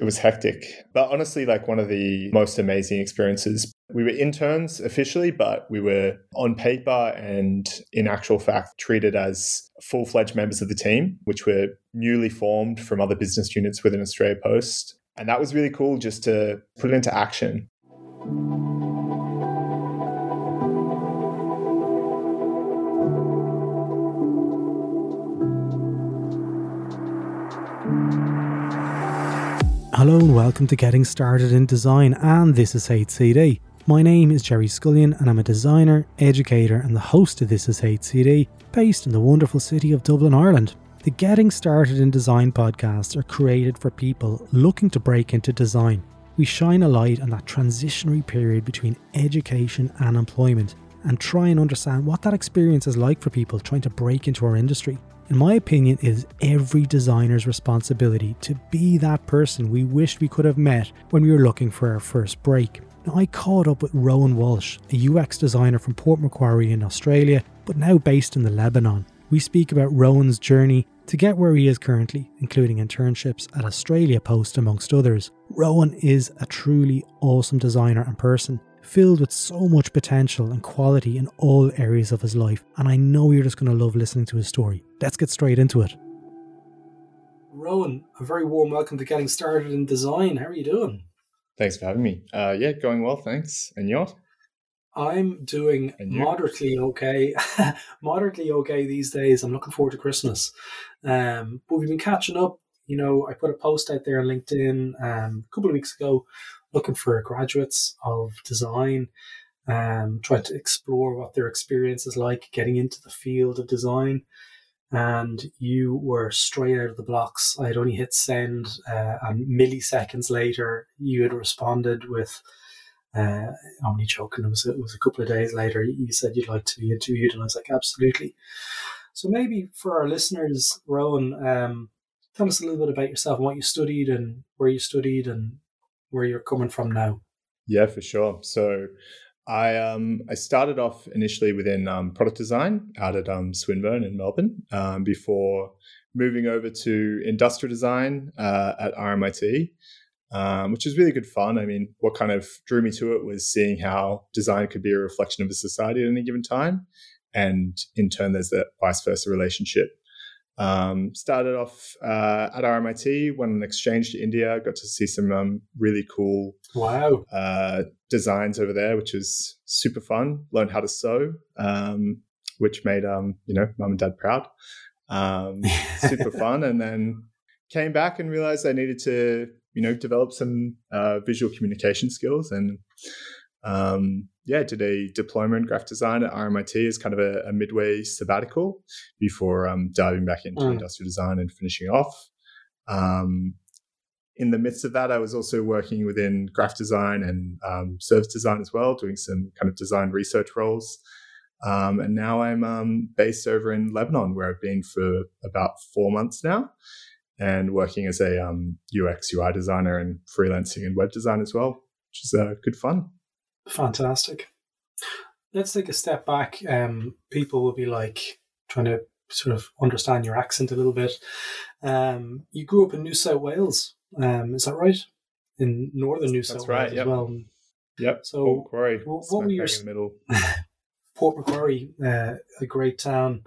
It was hectic, but honestly, like one of the most amazing experiences. We were interns officially, but we were on paper and in actual fact treated as full fledged members of the team, which were newly formed from other business units within Australia Post. And that was really cool just to put it into action. Hello and welcome to Getting Started in Design, and this is HCD. My name is Gerry Scullion, and I'm a designer, educator, and the host of This Is HCD, based in the wonderful city of Dublin, Ireland. The Getting Started in Design podcasts are created for people looking to break into design. We shine a light on that transitionary period between education and employment and try and understand what that experience is like for people trying to break into our industry in my opinion, it is every designer's responsibility to be that person we wished we could have met when we were looking for our first break. Now, I caught up with Rowan Walsh, a UX designer from Port Macquarie in Australia, but now based in the Lebanon. We speak about Rowan's journey to get where he is currently, including internships at Australia Post, amongst others. Rowan is a truly awesome designer and person filled with so much potential and quality in all areas of his life, and I know you're just going to love listening to his story. Let's get straight into it. Rowan, a very warm welcome to Getting Started in Design. How are you doing? Thanks for having me. Uh, yeah, going well, thanks. And yours? I'm doing moderately okay. moderately okay these days. I'm looking forward to Christmas. Um, but we've been catching up. You know, I put a post out there on LinkedIn um, a couple of weeks ago looking for graduates of design, um, trying to explore what their experience is like getting into the field of design. And you were straight out of the blocks. I had only hit send, uh, and milliseconds later, you had responded with. Uh, I'm only joking. It was it was a couple of days later. You said you'd like to be interviewed, and I was like, absolutely. So maybe for our listeners, Rowan, um, tell us a little bit about yourself and what you studied and where you studied and where you're coming from now. Yeah, for sure. So I um I started off initially within um, product design out at um, Swinburne in Melbourne um, before moving over to industrial design uh, at RMIT, um, which was really good fun. I mean, what kind of drew me to it was seeing how design could be a reflection of a society at any given time, and in turn, there's that vice versa relationship um, started off uh, at RMIT, went on exchange to India, got to see some um, really cool wow uh, designs over there, which was super fun. Learned how to sew, um, which made um, you know mum and dad proud. Um, super fun, and then came back and realized I needed to you know develop some uh, visual communication skills and um, yeah, did a diploma in graphic design at RMIT as kind of a, a midway sabbatical before um, diving back into mm. industrial design and finishing off. Um, in the midst of that, I was also working within graphic design and um, service design as well, doing some kind of design research roles. Um, and now I'm um, based over in Lebanon, where I've been for about four months now, and working as a UX um, UI designer and freelancing and web design as well, which is uh, good fun. Fantastic. Let's take a step back. Um, people will be like trying to sort of understand your accent a little bit. Um, you grew up in New South Wales, um, is that right? In northern New South right, Wales yep. as well. Yep. So, Port Macquarie, what, what were your in the middle? Port Macquarie, uh, a great town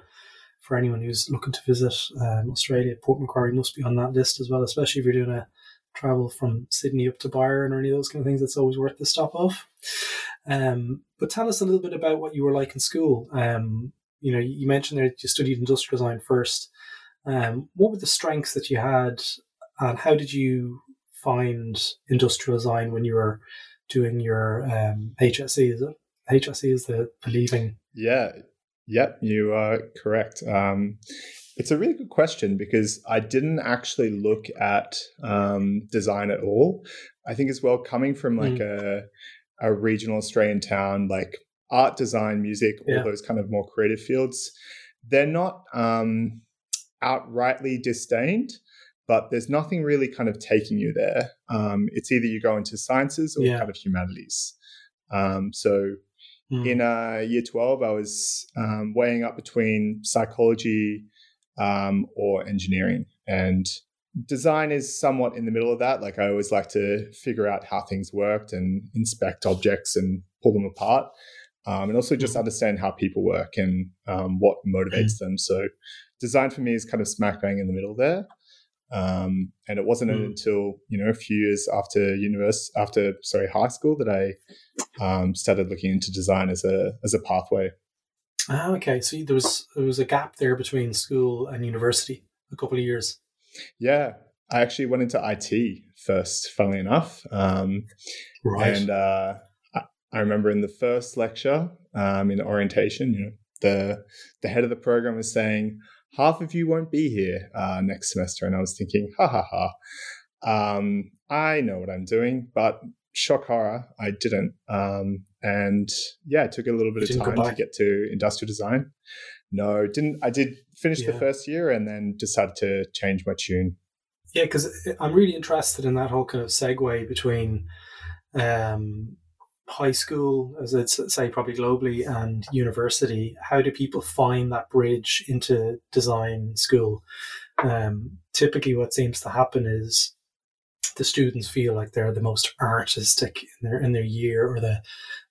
for anyone who's looking to visit um, Australia. Port Macquarie must be on that list as well, especially if you're doing a travel from Sydney up to Byron or any of those kind of things, it's always worth the stop off. Um, but tell us a little bit about what you were like in school. Um, you know, you mentioned that you studied industrial design first. Um, what were the strengths that you had, and how did you find industrial design when you were doing your um, HSC? Is it HSC is the believing? Yeah, yep, you are correct. Um, it's a really good question because I didn't actually look at um, design at all. I think as well, coming from like mm. a a regional Australian town, like art, design, music, all Yeah. those kind of more creative fields, they're not um, outrightly disdained, but there's nothing really kind of taking you there. Um, it's either you go into sciences or Yeah. kind of humanities. Um, so Mm. in uh, year 12, I was um, weighing up between psychology um, or engineering. And design is somewhat in the middle of that. Like I always like to figure out how things worked and inspect objects and pull them apart. Um, and also just Mhm. understand how people work and um, what motivates them. So design for me is kind of smack bang in the middle there. Um, and it wasn't Mm. until you know a few years after university, after sorry, high school, that I um, started looking into design as a as a pathway. Ah, okay. So there was there was a gap there between school and university, a couple of years. Yeah, I actually went into IT first, funnily enough. Um, And uh, I, I remember in the first lecture um, in orientation, you know, the the head of the program was saying, "Half of you won't be here uh, next semester," and I was thinking, "Ha ha ha." Um, I know what I'm doing, but shock horror, I didn't. Um, and yeah, it took a little bit You of time to get to industrial design. No, didn't. I did finish the first year and then decided to change my tune. Yeah, because I'm really interested in that whole kind of segue between um, high school, as I'd say, probably globally, and university. How do people find that bridge into design school? Um, typically, what seems to happen is the students feel like they're the most artistic in their in their year, or the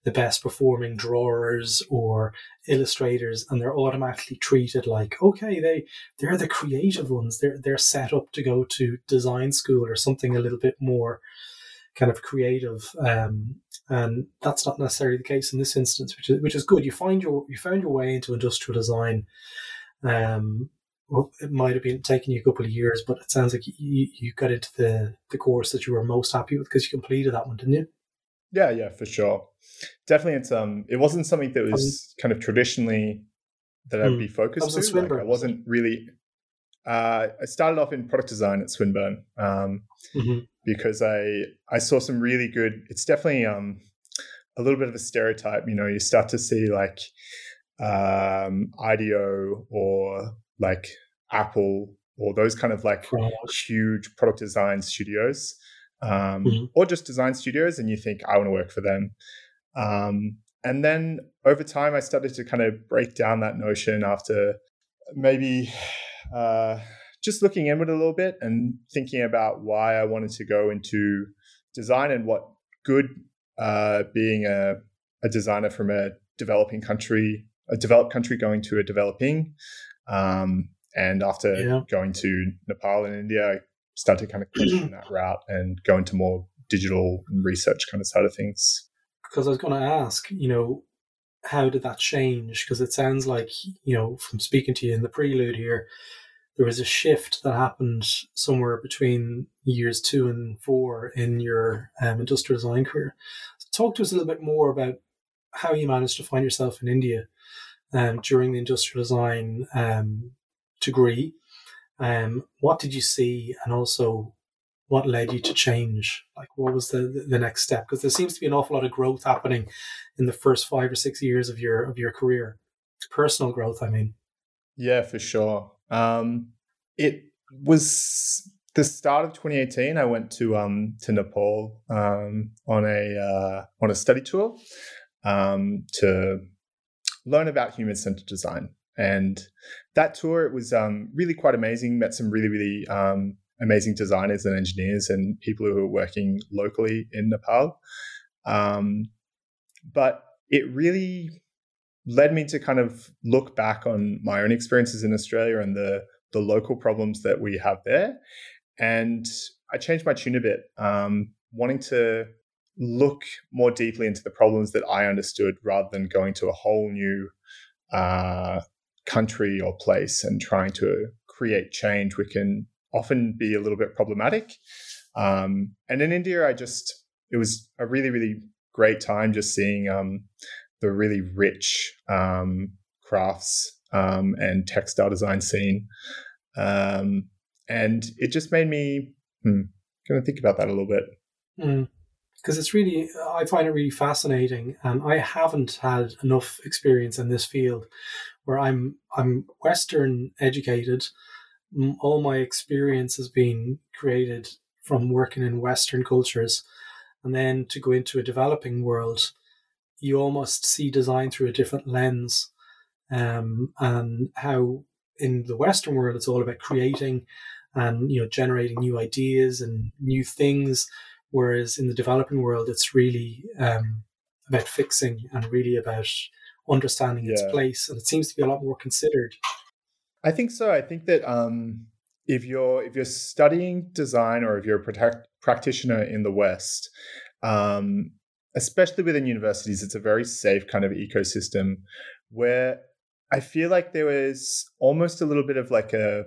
the best performing drawers or illustrators, and they're automatically treated like, okay, they they're the creative ones. They're they're set up to go to design school or something a little bit more kind of creative. Um, and that's not necessarily the case in this instance, which is which is good. You find your you found your way into industrial design. Um, well, it might have been taking you a couple of years, but it sounds like you, you got into the, the course that you were most happy with because you completed that one, didn't you? Yeah, yeah, for sure. Definitely, it's um, it wasn't something that was kind of traditionally that I'd Hmm. be focused to. Like, I wasn't really. Uh, I started off in product design at Swinburne um, Mm-hmm. because I I saw some really good. It's definitely um, a little bit of a stereotype. You know, you start to see like um, IDEO or like Apple or those kind of like huge product design studios um, Mhm. or just design studios and you think i want to work for them um, and then over time i started to kind of break down that notion after maybe uh, just looking inward a little bit and thinking about why i wanted to go into design and what good uh, being a, a designer from a developing country a developed country going to a developing um, and after Yeah. going to Nepal and India, I started to kind of question that route and go into more digital research kind of side of things. because I was going to ask, you know, how did that change? Because it sounds like, you know, from speaking to you in the prelude here, there was a shift that happened somewhere between years two and four in your um, industrial design career. So talk to us a little bit more about how you managed to find yourself in India um, during the industrial design um, degree. Um, what did you see, and also what led you to change? Like, what was the the next step? Because there seems to be an awful lot of growth happening in the first five or six years of your of your career, personal growth. I mean, Yeah, for sure. Um, it was the start of 2018. I went to um, to Nepal um, on a uh, on a study tour um, to learn about human centered design. And that tour it was um, really quite amazing. Met some really really um, amazing designers and engineers and people who were working locally in Nepal. Um, but it really led me to kind of look back on my own experiences in Australia and the the local problems that we have there. And I changed my tune a bit, um, wanting to look more deeply into the problems that I understood rather than going to a whole new uh, country or place and trying to create change, which can often be a little bit problematic. Um, and in India, I just, it was a really, really great time just seeing um, the really rich um, crafts um, and textile design scene. Um, and it just made me hmm, kind of think about that a little bit. because it's really I find it really fascinating, and I haven't had enough experience in this field where I'm I'm Western educated. All my experience has been created from working in Western cultures, and then to go into a developing world, you almost see design through a different lens, um, and how in the Western world it's all about creating and you know generating new ideas and new things, whereas in the developing world it's really um, about fixing and really about understanding its place, and it seems to be a lot more considered. I think so. I think that um, if you're if you're studying design or if you're a protect, practitioner in the West, um, especially within universities, it's a very safe kind of ecosystem where I feel like there was almost a little bit of like a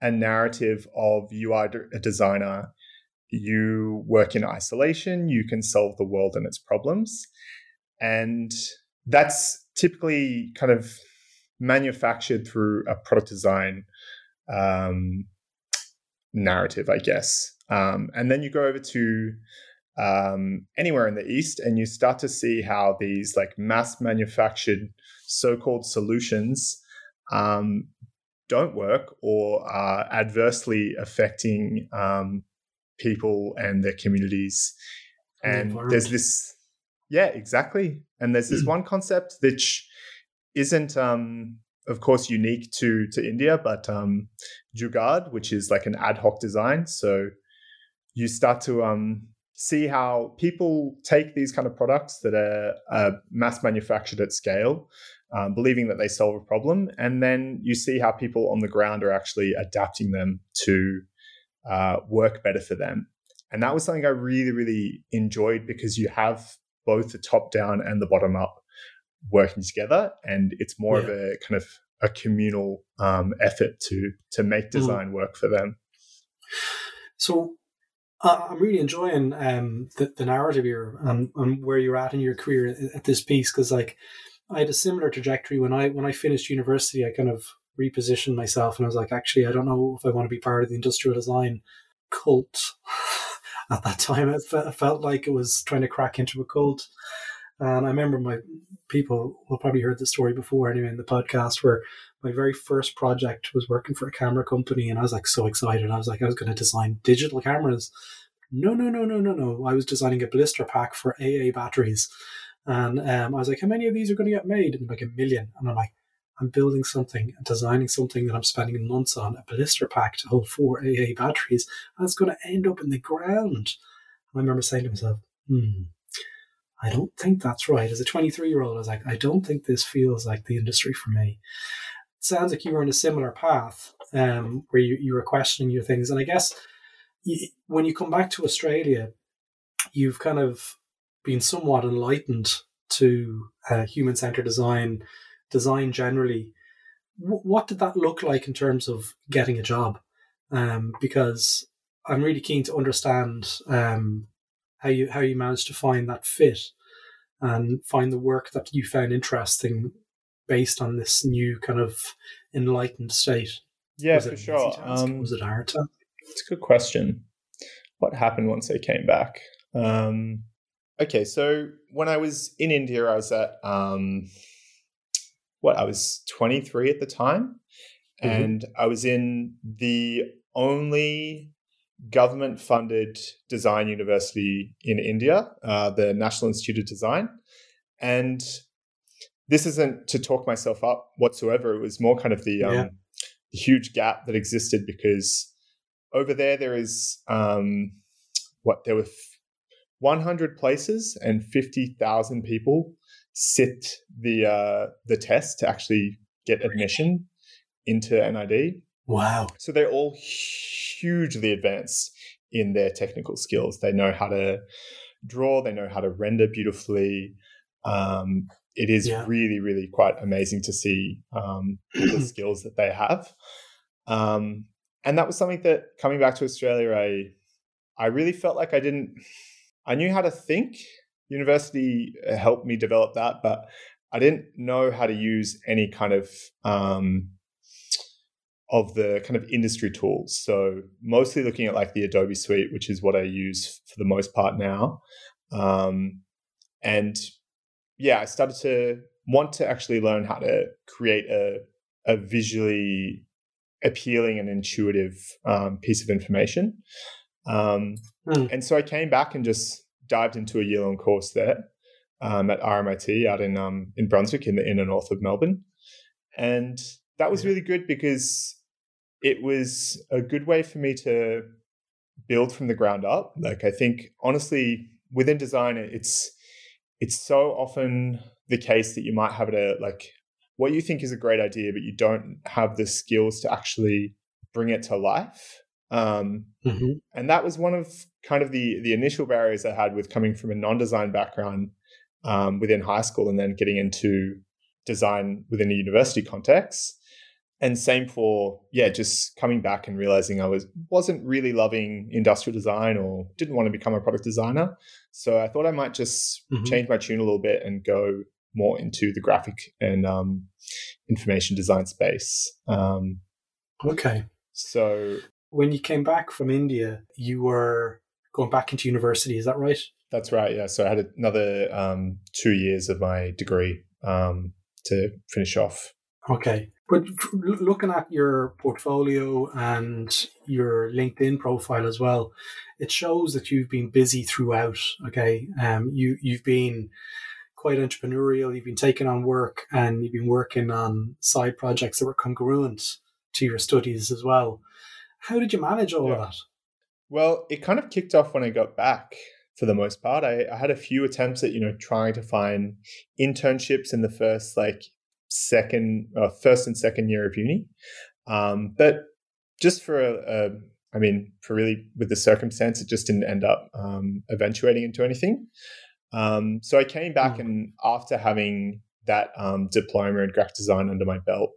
a narrative of you are a designer, you work in isolation, you can solve the world and its problems, and that's typically kind of manufactured through a product design um, narrative, I guess. Um, and then you go over to um, anywhere in the East and you start to see how these like mass manufactured so called solutions um, don't work or are adversely affecting um, people and their communities. And the there's this, yeah, exactly. And there's this one concept which isn't, um, of course, unique to to India, but um, Jugaad, which is like an ad hoc design. So you start to um, see how people take these kind of products that are, are mass manufactured at scale, um, believing that they solve a problem, and then you see how people on the ground are actually adapting them to uh, work better for them. And that was something I really, really enjoyed because you have both the top down and the bottom up working together, and it's more yeah. of a kind of a communal um, effort to to make mm. design mm. work for them. So uh, I'm really enjoying um, the, the narrative here and, and where you're at in your career at this piece because like I had a similar trajectory when I when I finished university. I kind of repositioned myself and I was like, actually, I don't know if I want to be part of the industrial design cult. at that time. It, felt like it was trying to crack into a cult. And I remember my people will probably heard the story before anyway in the podcast where my very first project was working for a camera company and I was like so excited. I was like, I was going to design digital cameras. No, no, no, no, no, no. I was designing a blister pack for AA batteries. And um, I was like, how many of these are going to get made? And like a million. And I'm like, I'm building something, designing something that I'm spending months on, a blister pack to hold four AA batteries, and it's going to end up in the ground. And I remember saying to myself, hmm, I don't think that's right. As a 23 year old, I was like, I don't think this feels like the industry for me. It sounds like you were on a similar path um, where you, you were questioning your things. And I guess you, when you come back to Australia, you've kind of been somewhat enlightened to uh, human centered design design generally, w- what did that look like in terms of getting a job? Um, because I'm really keen to understand um, how you how you managed to find that fit and find the work that you found interesting based on this new kind of enlightened state. Yeah, for sure. Um, was it hard to? It's a good question. What happened once I came back? Um, okay, so when I was in India, I was at um, what I was 23 at the time, mm-hmm. and I was in the only government funded design university in India, uh, the National Institute of Design. And this isn't to talk myself up whatsoever. It was more kind of the, um, yeah. the huge gap that existed because over there, there is um, what there were 100 places and 50,000 people sit the uh, the test to actually get admission into NID. Wow! So they're all hugely advanced in their technical skills. They know how to draw. They know how to render beautifully. Um, it is yeah. really, really quite amazing to see um, the skills that they have. Um, and that was something that coming back to Australia, I I really felt like I didn't. I knew how to think university uh, helped me develop that, but I didn't know how to use any kind of um, of the kind of industry tools. So mostly looking at like the Adobe Suite, which is what I use for the most part now. Um, and yeah, I started to want to actually learn how to create a, a visually appealing and intuitive um, piece of information. Um, mm. And so I came back and just dived into a year long course there um, at RMIT out in um, in Brunswick in the inner north of Melbourne, and that was really good because it was a good way for me to build from the ground up. Like I think honestly, within design, it's it's so often the case that you might have it a like what you think is a great idea, but you don't have the skills to actually bring it to life. Um, mm-hmm. And that was one of kind of the the initial barriers I had with coming from a non-design background um, within high school and then getting into design within a university context. And same for yeah, just coming back and realizing I was wasn't really loving industrial design or didn't want to become a product designer. So I thought I might just mm-hmm. change my tune a little bit and go more into the graphic and um, information design space. Um, okay. So when you came back from India, you were going back into university. Is that right? That's right. Yeah. So I had another um, two years of my degree um, to finish off. Okay. But looking at your portfolio and your LinkedIn profile as well, it shows that you've been busy throughout. Okay. Um, you, you've been quite entrepreneurial. You've been taking on work and you've been working on side projects that were congruent to your studies as well. How did you manage all yeah. of that? Well, it kind of kicked off when I got back for the most part. I, I, had a few attempts at, you know, trying to find internships in the first like second, uh, first and second year of uni. Um, but just for a, a, I mean, for really with the circumstance, it just didn't end up um, eventuating into anything. Um, so I came back mm. and after having that um, diploma in graphic design under my belt,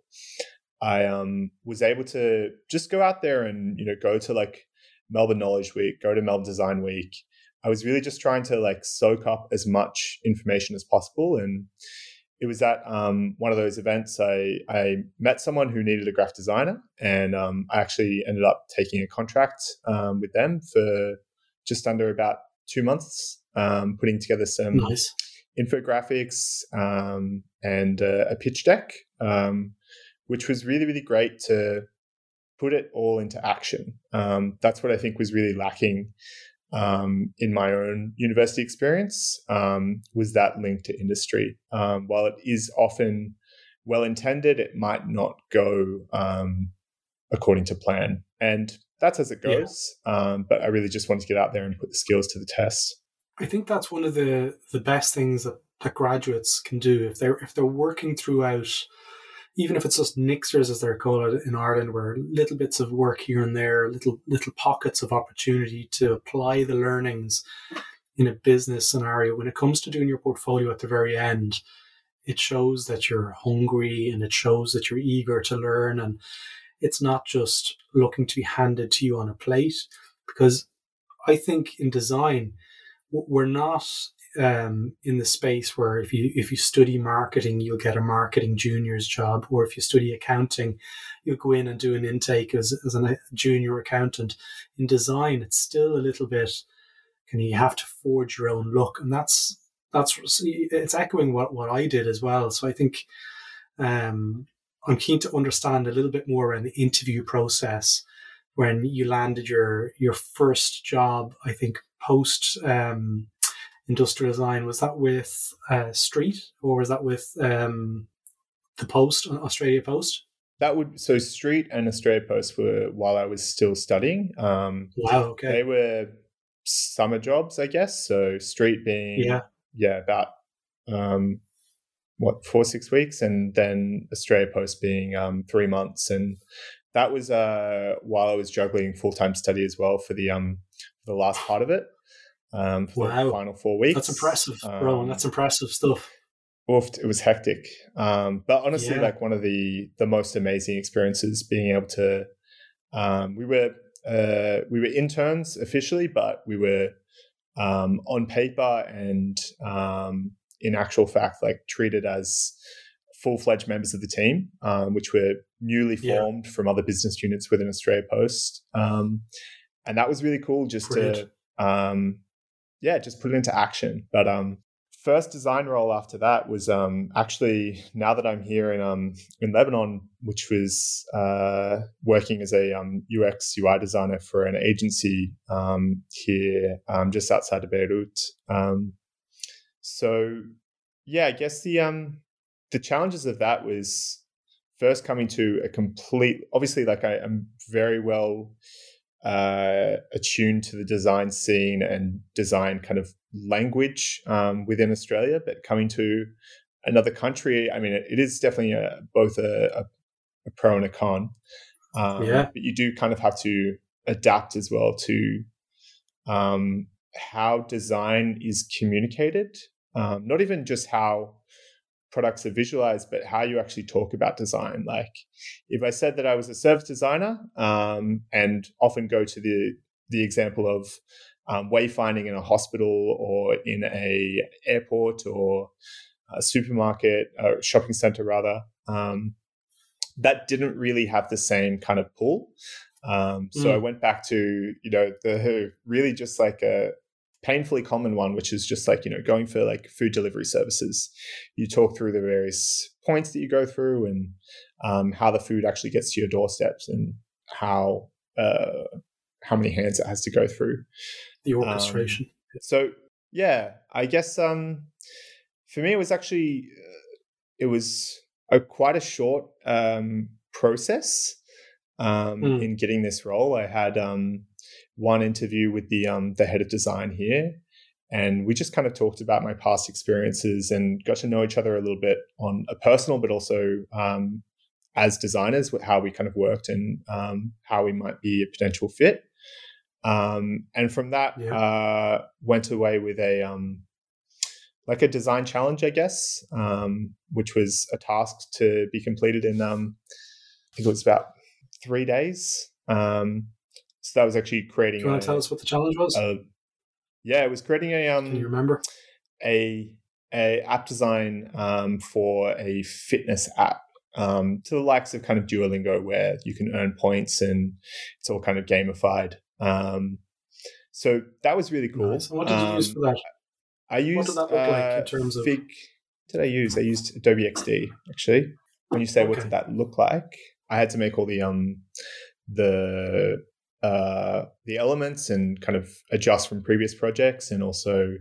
I um, was able to just go out there and you know go to like Melbourne Knowledge Week, go to Melbourne Design Week. I was really just trying to like soak up as much information as possible, and it was at um, one of those events I I met someone who needed a graphic designer, and um, I actually ended up taking a contract um, with them for just under about two months, um, putting together some nice. infographics um, and uh, a pitch deck um, which was really, really great to put it all into action. Um, that's what I think was really lacking um, in my own university experience um, was that link to industry. Um, while it is often well intended, it might not go um, according to plan, and that's as it goes. Yeah. Um, but I really just wanted to get out there and put the skills to the test. I think that's one of the the best things that, that graduates can do if they're if they're working throughout even if it's just nixers as they're called in Ireland, where little bits of work here and there, little little pockets of opportunity to apply the learnings in a business scenario. When it comes to doing your portfolio at the very end, it shows that you're hungry and it shows that you're eager to learn and it's not just looking to be handed to you on a plate because I think in design we're not um, in the space where if you if you study marketing, you'll get a marketing junior's job, or if you study accounting, you'll go in and do an intake as as a junior accountant. In design, it's still a little bit. Can you have to forge your own look, and that's that's it's echoing what what I did as well. So I think um, I'm keen to understand a little bit more around the interview process when you landed your your first job. I think post um, industrial design was that with uh, Street or was that with um, the Post, Australia Post? That would so Street and Australia Post were while I was still studying. Um, wow, okay. They were summer jobs, I guess. So Street being yeah, yeah, about um, what four six weeks, and then Australia Post being um, three months, and that was uh, while I was juggling full time study as well for the um for the last part of it um, for wow. the final four weeks. That's impressive. Um, that's impressive stuff. Oofed, it was hectic. Um, but honestly, yeah. like one of the the most amazing experiences being able to. Um, we were uh, we were interns officially, but we were um, on paper and um, in actual fact, like treated as full fledged members of the team, um, which were newly formed yeah. from other business units within Australia Post. Um, and that was really cool just Brilliant. to um, yeah, just put it into action. But um, first design role after that was um, actually now that I'm here in um, in Lebanon, which was uh, working as a um, UX UI designer for an agency um, here um, just outside of Beirut. Um, so yeah, I guess the the challenges of that was first coming to a complete. Obviously, like I am very well uh, attuned to the design scene and design kind of language um, within Australia, but coming to another country, I mean, it, it is definitely a, both a, a, a, pro and a con. Um, yeah. But you do kind of have to adapt as well to um, how design is communicated, um, not even just how products are visualized, but how you actually talk about design. Like if I said that I was a service designer um, and often go to the the example of um, wayfinding in a hospital or in a airport or a supermarket, a shopping center rather, um, that didn't really have the same kind of pull. Um, so mm. I went back to you know the really just like a painfully common one, which is just like, you know, going for like food delivery services. You talk through the various points that you go through and um, how the food actually gets to your doorsteps and how uh, how many hands it has to go through. The orchestration. Um, so yeah, I guess um, for me it was actually uh, it was a quite a short um, process um, mm. in getting this role. I had um, one interview with the um, the head of design here, and we just kind of talked about my past experiences and got to know each other a little bit on a personal, but also um, as designers, how we kind of worked and um, how we might be a potential fit. Um, and from that, yeah. uh, went away with a um, like a design challenge, I guess, um, which was a task to be completed in I think it was about three days. Um, so that was actually creating. Do you want to tell us what the challenge was? A, yeah, it was creating a. Um, Can you remember? A a app design um, for a fitness app um, to the likes of kind of Duolingo, where you can earn points and it's all kind of gamified. Um, so that was really cool. Nice. What did you use um, for that? I used. What did that look uh, like in uh, terms of? Fig, did I use? I used Adobe XD actually. When you say okay. what did that look like, I had to make all the um the uh, the elements and kind of adjust from previous projects, and also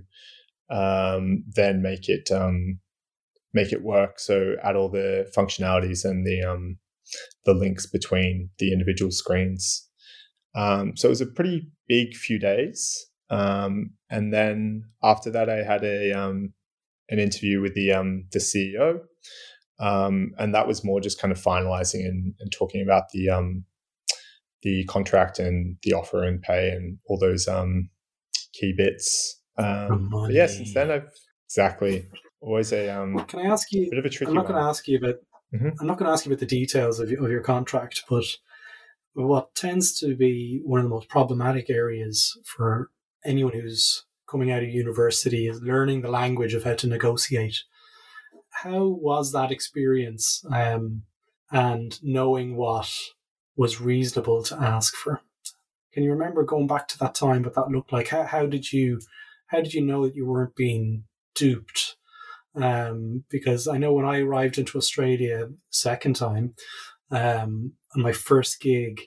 um, then make it um, make it work. So add all the functionalities and the um, the links between the individual screens. Um, so it was a pretty big few days, um, and then after that, I had a um, an interview with the the CEO. and that was more just kind of finalizing and, and talking about the the contract and the offer and pay and all those um, key bits. Um, yeah, since then I've exactly always a um. Can I ask you? Bit of a tricky. I'm not going to ask you about. Mm-hmm. I'm not going to ask you about the details of your, of your contract, but what tends to be one of the most problematic areas for anyone who's coming out of university is learning the language of how to negotiate. How was that experience? Um, and knowing what was reasonable to ask for. Can you remember going back to that time what that looked like? How, how did you how did you know that you weren't being duped? Um, because I know when I arrived into Australia second time, um, on my first gig,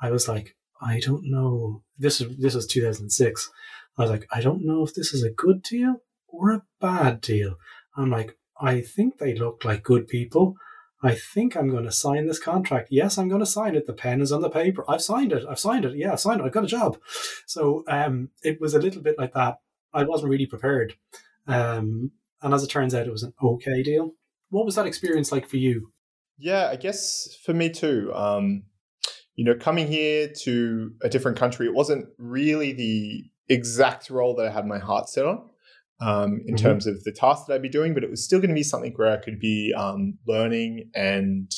I was like, I don't know. This is this is 2006. I was like, I don't know if this is a good deal or a bad deal. I'm like, I think they look like good people. I think I'm going to sign this contract. Yes, I'm going to sign it. The pen is on the paper. I've signed it. I've signed it. Yeah, I've signed it. I've got a job. So um, it was a little bit like that. I wasn't really prepared. Um, and as it turns out, it was an okay deal. What was that experience like for you? Yeah, I guess for me too. Um, you know, coming here to a different country, it wasn't really the exact role that I had my heart set on um, in mm-hmm. terms of the task that I'd be doing, but it was still going to be something where I could be um, learning and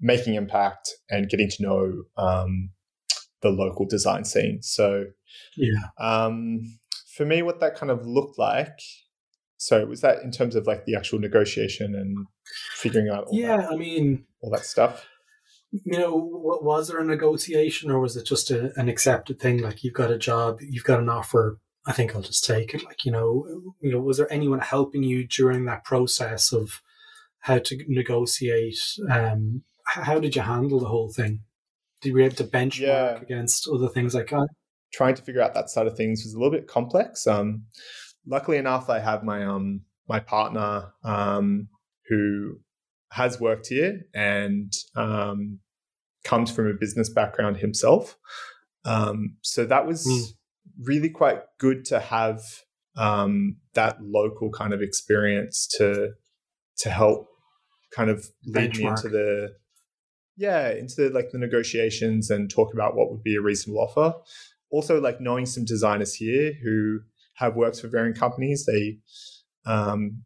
making impact and getting to know um, the local design scene. So, yeah, um, for me, what that kind of looked like. So, was that in terms of like the actual negotiation and figuring out? yeah, that, I mean, all that stuff. You know, was there a negotiation, or was it just a, an accepted thing? Like you've got a job, you've got an offer I think I'll just take it. Like, you know, you know, was there anyone helping you during that process of how to negotiate? Um, how did you handle the whole thing? Did you be able to benchmark yeah. against other things like that? Trying to figure out that side of things was a little bit complex. Um, luckily enough, I have my um my partner um who has worked here and um comes from a business background himself. Um, so that was mm really quite good to have um, that local kind of experience to to help kind of lead Benchmark. me into the yeah into the like the negotiations and talk about what would be a reasonable offer. Also like knowing some designers here who have worked for varying companies they um,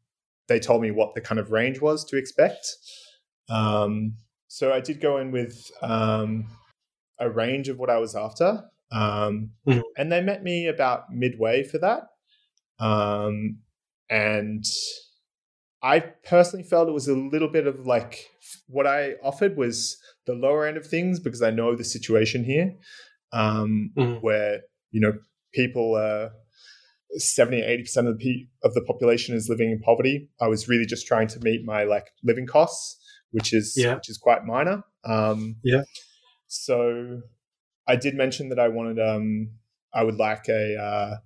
they told me what the kind of range was to expect. Um, so i did go in with um, a range of what i was after um, mm-hmm. And they met me about midway for that. Um, and I personally felt it was a little bit of like what I offered was the lower end of things because I know the situation here um, mm-hmm. where, you know, people, uh, 70 80% of the, of the population is living in poverty. I was really just trying to meet my like living costs, which is, yeah. which is quite minor. Um, yeah. So I did mention that I wanted, um, I would like a uh,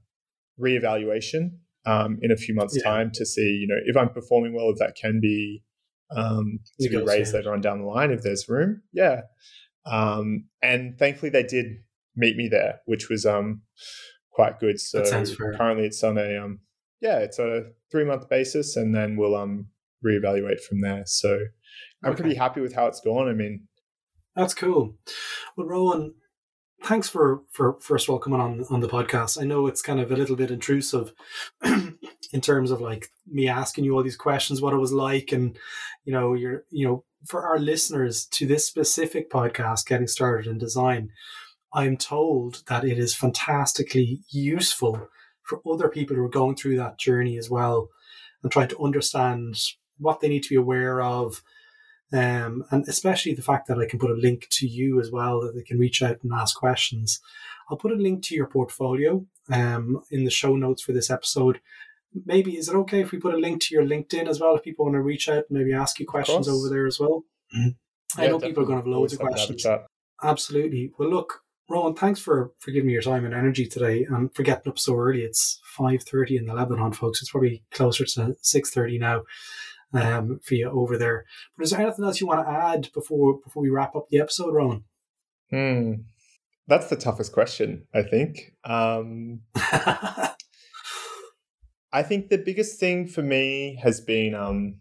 reevaluation um, in a few months' yeah. time to see, you know, if I'm performing well, if that can be um, to be raised later on down the line, if there's room. Yeah. Um, and thankfully, they did meet me there, which was um, quite good. So currently, it's on a um, yeah, it's a three month basis, and then we'll um reevaluate from there. So I'm okay. pretty happy with how it's gone. I mean, that's cool. Well, Rowan, thanks for for first of all coming on on the podcast. I know it's kind of a little bit intrusive in terms of like me asking you all these questions, what it was like, and you know, you're you know, for our listeners to this specific podcast, getting started in design. I'm told that it is fantastically useful for other people who are going through that journey as well and trying to understand what they need to be aware of, um, and especially the fact that I can put a link to you as well, that they can reach out and ask questions. I'll put a link to your portfolio um, in the show notes for this episode. Maybe is it okay if we put a link to your LinkedIn as well if people want to reach out and maybe ask you questions over there as well? Mm-hmm. I yeah, know people are going to have loads of questions. Absolutely. Well, look, Rowan, thanks for, for giving me your time and energy today and for getting up so early. It's 5.30 in the Lebanon, folks. It's probably closer to 6.30 now um, for you over there. But is there anything else you want to add before before we wrap up the episode, Rowan? Hmm. That's the toughest question, I think. Um, I think the biggest thing for me has been um,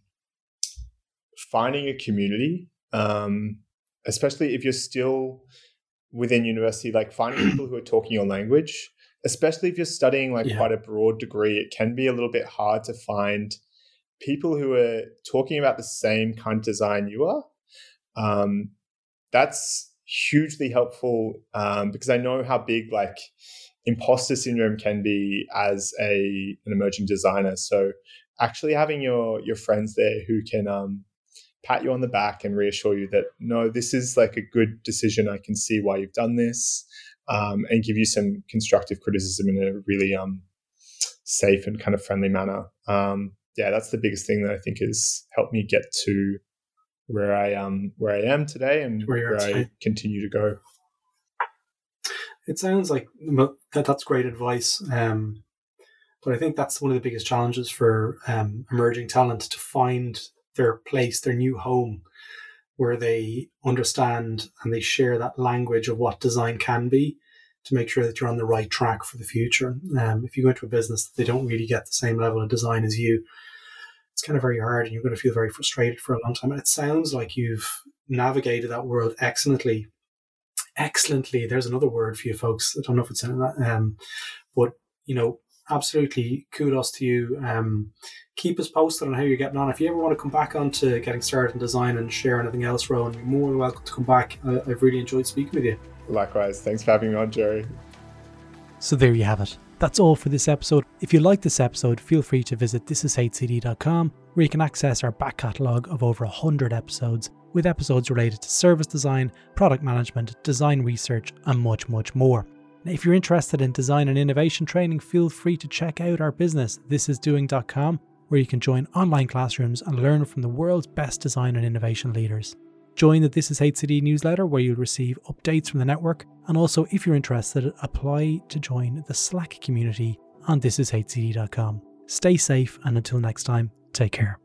finding a community, um, especially if you're still within university, like finding people who are talking your language, especially if you're studying like yeah. quite a broad degree, it can be a little bit hard to find people who are talking about the same kind of design you are. Um, that's hugely helpful um, because I know how big like imposter syndrome can be as a an emerging designer. So actually having your your friends there who can um, pat you on the back and reassure you that no, this is like a good decision. I can see why you've done this, um, and give you some constructive criticism in a really um, safe and kind of friendly manner. Um, yeah, that's the biggest thing that I think has helped me get to where I um where I am today and where, where I continue to go. It sounds like that that's great advice. Um, but I think that's one of the biggest challenges for um, emerging talent to find their place, their new home, where they understand and they share that language of what design can be to make sure that you're on the right track for the future. Um, if you go into a business that they don't really get the same level of design as you, it's kind of very hard and you're going to feel very frustrated for a long time. And it sounds like you've navigated that world excellently. Excellently. There's another word for you folks. I don't know if it's in that. Um, but, you know, absolutely kudos to you. Um, keep us posted on how you're getting on. If you ever want to come back on to getting started in design and share anything else, Rowan, you're more than welcome to come back. I, I've really enjoyed speaking with you. Likewise. Thanks for having me on, Gerry. So there you have it. That's all for this episode. If you like this episode, feel free to visit thisishcd.com where you can access our back catalogue of over 100 episodes with episodes related to service design, product management, design research, and much, much more. Now, if you're interested in design and innovation training, feel free to check out our business, thisisdoing.com, where you can join online classrooms and learn from the world's best design and innovation leaders. Join the This Is HCD newsletter where you'll receive updates from the network. And also, if you're interested, apply to join the Slack community on thisishcd.com. Stay safe, and until next time, take care.